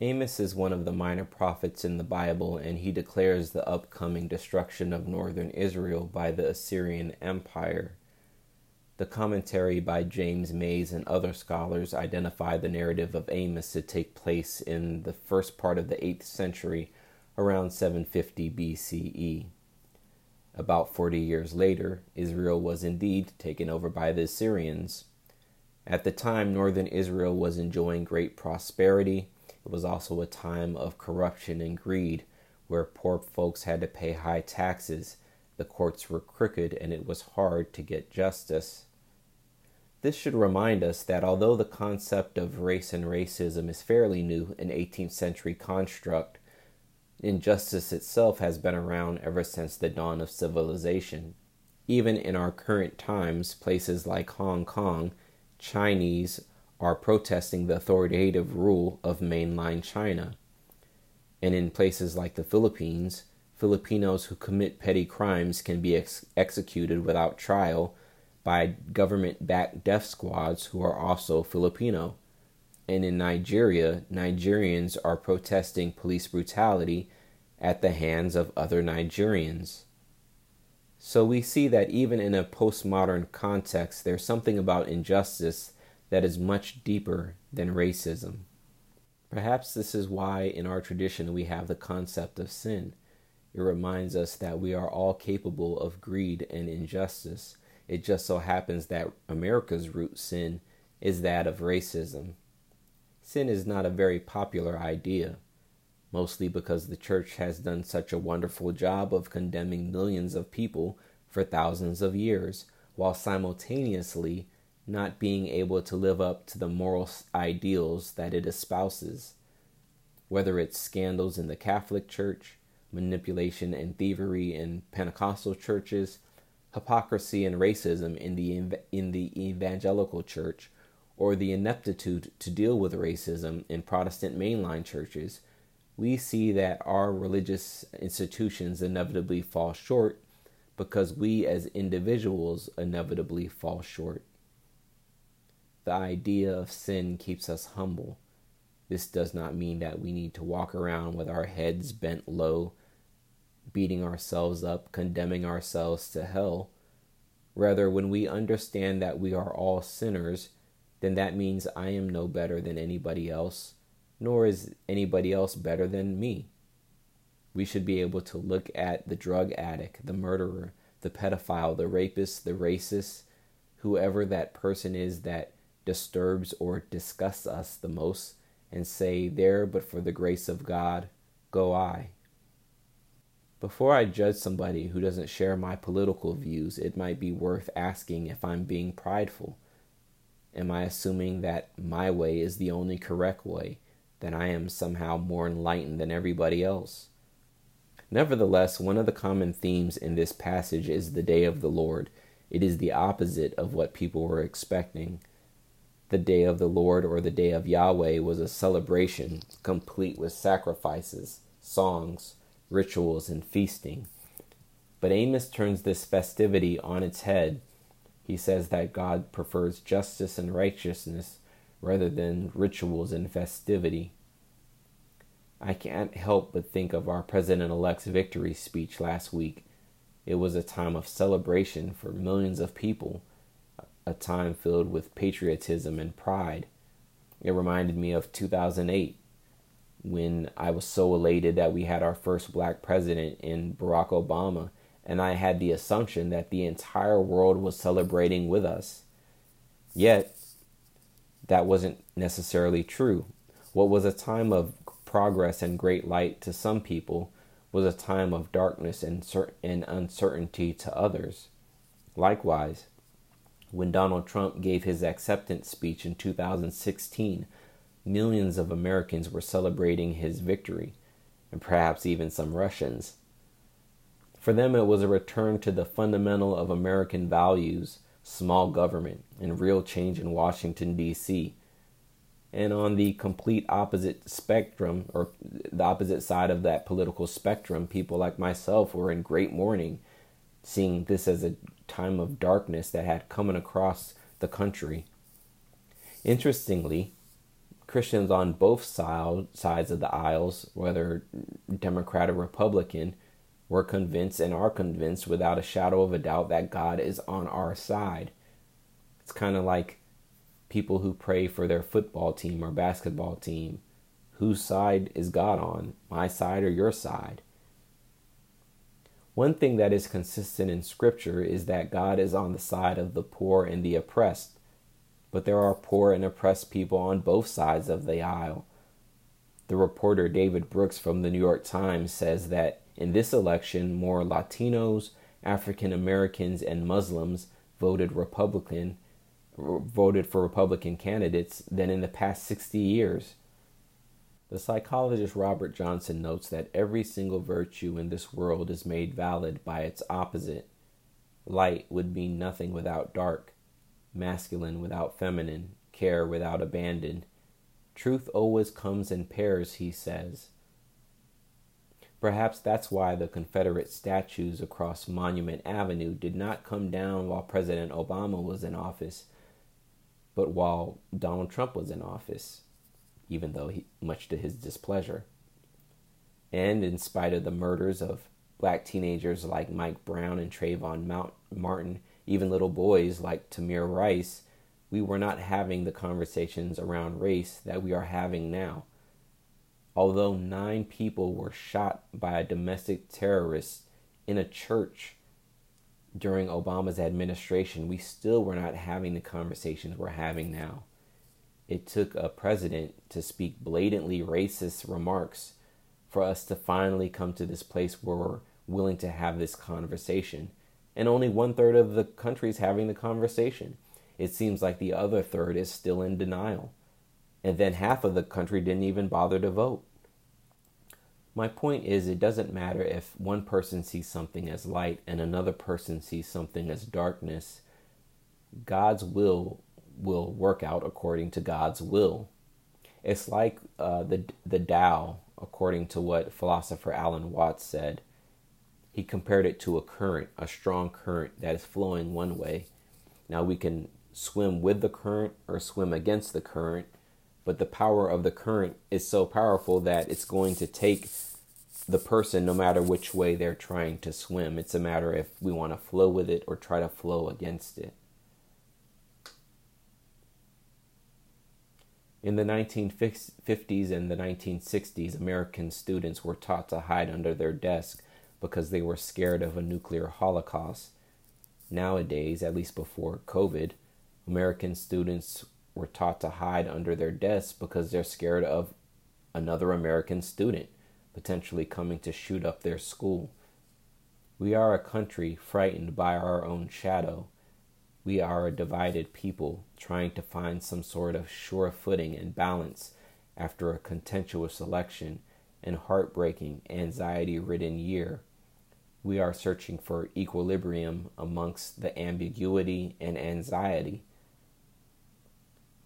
Amos is one of the minor prophets in the Bible, and he declares the upcoming destruction of northern Israel by the Assyrian Empire. The commentary by James Mays and other scholars identify the narrative of Amos to take place in the first part of the 8th century, around 750 BCE. About 40 years later, Israel was indeed taken over by the Assyrians. At the time, northern Israel was enjoying great prosperity it was also a time of corruption and greed, where poor folks had to pay high taxes, the courts were crooked, and it was hard to get justice. This should remind us that although the concept of race and racism is fairly new, an 18th century construct, injustice itself has been around ever since the dawn of civilization. Even in our current times, places like Hong Kong, Chinese are protesting the authoritative rule of mainline China. And in places like the Philippines, Filipinos who commit petty crimes can be ex- executed without trial by government backed death squads who are also Filipino. And in Nigeria, Nigerians are protesting police brutality at the hands of other Nigerians. So we see that even in a postmodern context, there's something about injustice that is much deeper than racism. Perhaps this is why in our tradition we have the concept of sin. It reminds us that we are all capable of greed and injustice. It just so happens that America's root sin is that of racism. Sin is not a very popular idea, mostly because the church has done such a wonderful job of condemning millions of people for thousands of years, while simultaneously not being able to live up to the moral ideals that it espouses. Whether it's scandals in the Catholic Church, manipulation and thievery in Pentecostal churches, hypocrisy and racism in the in the evangelical church, or the ineptitude to deal with racism in Protestant mainline churches, we see that our religious institutions inevitably fall short because we as individuals inevitably fall short. The idea of sin keeps us humble. This does not mean that we need to walk around with our heads bent low, beating ourselves up, condemning ourselves to hell. Rather, when we understand that we are all sinners, then that means I am no better than anybody else, nor is anybody else better than me. We should be able to look at the drug addict, the murderer, the pedophile, the rapist, the racist, whoever that person is that disturbs or disgusts us the most and say, There, but for the grace of God, go I. Before I judge somebody who doesn't share my political views, it might be worth asking if I'm being prideful. Am I assuming that my way is the only correct way, that I am somehow more enlightened than everybody else? Nevertheless, one of the common themes in this passage is the day of the Lord. It is the opposite of what people were expecting. The day of the Lord or the day of Yahweh was a celebration complete with sacrifices, songs, rituals, and feasting. But Amos turns this festivity on its head. He says that God prefers justice and righteousness rather than rituals and festivity. I can't help but think of our President elect's victory speech last week. It was a time of celebration for millions of people a time filled with patriotism and pride. It reminded me of 2008 when I was so elated that we had our first black president in Barack Obama, and I had the assumption that the entire world was celebrating with us. Yet, that wasn't necessarily true. What was a time of progress and great light to some people was a time of darkness and, uncertainty to others. Likewise, when Donald Trump gave his acceptance speech in 2016, millions of Americans were celebrating his victory, and perhaps even some Russians. For them, it was a return to the fundamental of American values, small government, and real change in Washington, D.C. And on the complete opposite spectrum, or the opposite side of that political spectrum, people like myself were in great mourning, seeing this as a time of darkness that had come across the country. Interestingly, Christians on both sides of the aisles, whether Democrat or Republican, were convinced and are convinced without a shadow of a doubt that God is on our side. It's kind of like people who pray for their football team or basketball team. Whose side is God on? My side or your side? One thing that is consistent in Scripture is that God is on the side of the poor and the oppressed, but there are poor and oppressed people on both sides of the aisle. The reporter David Brooks from the New York Times says that in this election, more Latinos, African Americans, and Muslims voted Republican voted for Republican candidates than in the past 60 years. The psychologist Robert Johnson notes that every single virtue in this world is made valid by its opposite. Light would mean nothing without dark, masculine without feminine, care without abandon. Truth always comes in pairs, he says. Perhaps that's why the Confederate statues across Monument Avenue did not come down while President Obama was in office, but while Donald Trump was in office, even though he, much to his displeasure. And in spite of the murders of black teenagers like Mike Brown and Trayvon Mount Martin, even little boys like Tamir Rice, we were not having the conversations around race that we are having now. Although nine people were shot by a domestic terrorist in a church during Obama's administration, we still were not having the conversations we're having now. It took a president to speak blatantly racist remarks for us to finally come to this place where we're willing to have this conversation. And only one third of the country is having the conversation. It seems like the other third is still in denial. And then half of the country didn't even bother to vote. My point is, it doesn't matter if one person sees something as light and another person sees something as darkness. God's will will work out according to God's will. It's like uh, the the Tao, according to what philosopher Alan Watts said. He compared it to a current, a strong current that is flowing one way. Now we can swim with the current or swim against the current, but the power of the current is so powerful that it's going to take the person no matter which way they're trying to swim. It's a matter if we want to flow with it or try to flow against it. In the 1950s and the 1960s, American students were taught to hide under their desk because they were scared of a nuclear holocaust. Nowadays, at least before COVID, American students were taught to hide under their desks because they're scared of another American student potentially coming to shoot up their school. We are a country frightened by our own shadow. We are a divided people trying to find some sort of sure footing and balance after a contentious election and heartbreaking, anxiety ridden year. We are searching for equilibrium amongst the ambiguity and anxiety.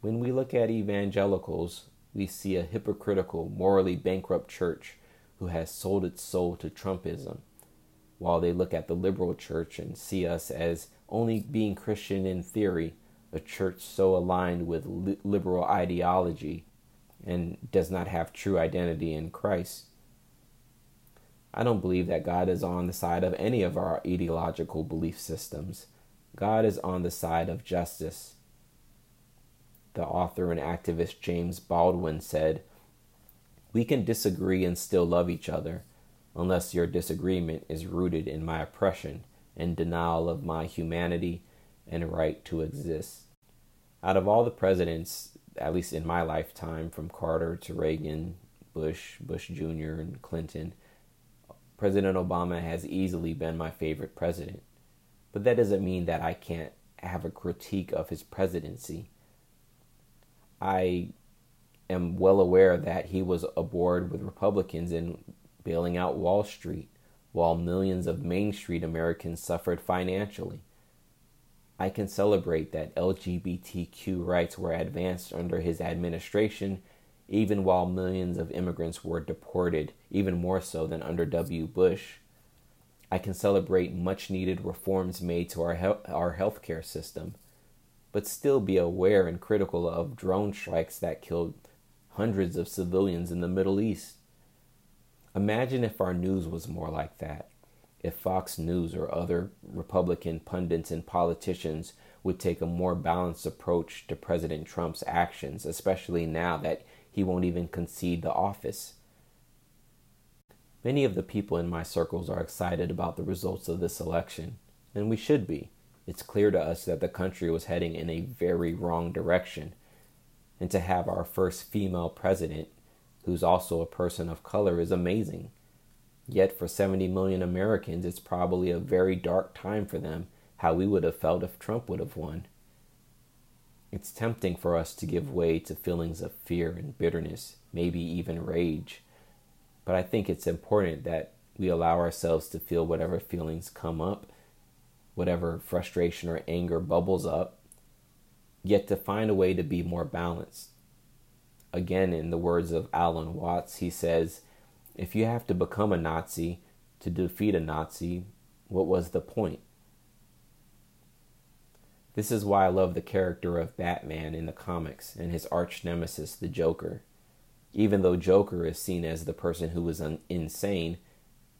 When we look at evangelicals, we see a hypocritical, morally bankrupt church who has sold its soul to Trumpism, while they look at the liberal church and see us as only being Christian in theory, a church so aligned with li- liberal ideology and does not have true identity in Christ. I don't believe that God is on the side of any of our ideological belief systems. God is on the side of justice. The author and activist James Baldwin said, we can disagree and still love each other, unless your disagreement is rooted in my oppression and denial of my humanity and right to exist. Out of all the presidents, at least in my lifetime, from Carter to Reagan, Bush, Bush Jr., and Clinton, President Obama has easily been my favorite president. But that doesn't mean that I can't have a critique of his presidency. I am well aware that he was aboard with Republicans in bailing out Wall Street while millions of Main Street Americans suffered financially. I can celebrate that LGBTQ rights were advanced under his administration, even while millions of immigrants were deported, even more so than under W. Bush. I can celebrate much needed reforms made to our, he- our healthcare system, but still be aware and critical of drone strikes that killed hundreds of civilians in the Middle East. Imagine if our news was more like that. If Fox News or other Republican pundits and politicians would take a more balanced approach to President Trump's actions, especially now that he won't even concede the office. Many of the people in my circles are excited about the results of this election, and we should be. It's clear to us that the country was heading in a very wrong direction. And to have our first female president, who's also a person of color, is amazing. Yet for 70 million Americans, it's probably a very dark time for them, how we would have felt if Trump would have won. It's tempting for us to give way to feelings of fear and bitterness, maybe even rage. But I think it's important that we allow ourselves to feel whatever feelings come up, whatever frustration or anger bubbles up, yet to find a way to be more balanced. Again, in the words of Alan Watts, he says, If you have to become a Nazi to defeat a Nazi, what was the point? This is why I love the character of Batman in the comics and his arch nemesis, the Joker. Even though Joker is seen as the person who is un- insane,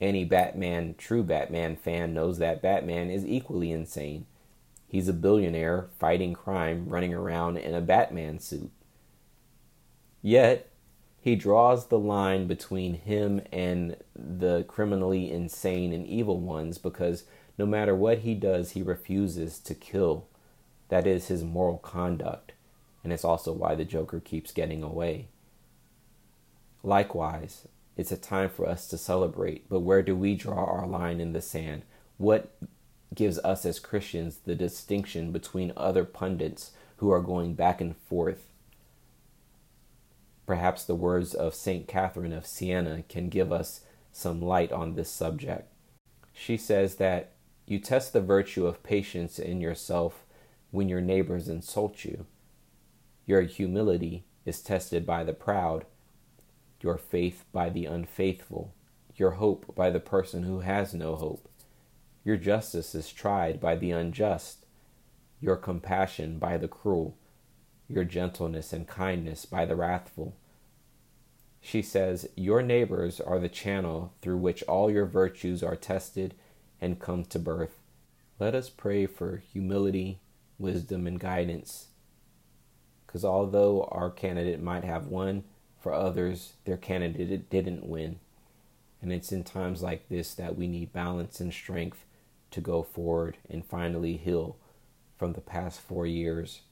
any Batman, true Batman fan knows that Batman is equally insane. He's a billionaire fighting crime, running around in a Batman suit. Yet, he draws the line between him and the criminally insane and evil ones because no matter what he does, he refuses to kill. That is his moral conduct, and it's also why the Joker keeps getting away. Likewise, it's a time for us to celebrate, but where do we draw our line in the sand? What gives us as Christians the distinction between other pundits who are going back and forth? Perhaps the words of St. Catherine of Siena can give us some light on this subject. She says that you test the virtue of patience in yourself when your neighbors insult you. Your humility is tested by the proud, your faith by the unfaithful, your hope by the person who has no hope. Your justice is tried by the unjust, your compassion by the cruel, your gentleness and kindness by the wrathful. She says, Your neighbors are the channel through which all your virtues are tested and come to birth. Let us pray for humility wisdom, and guidance. Because although our candidate might have won, for others, their candidate didn't win. And it's in times like this that we need balance and strength to go forward and finally heal from the past four years.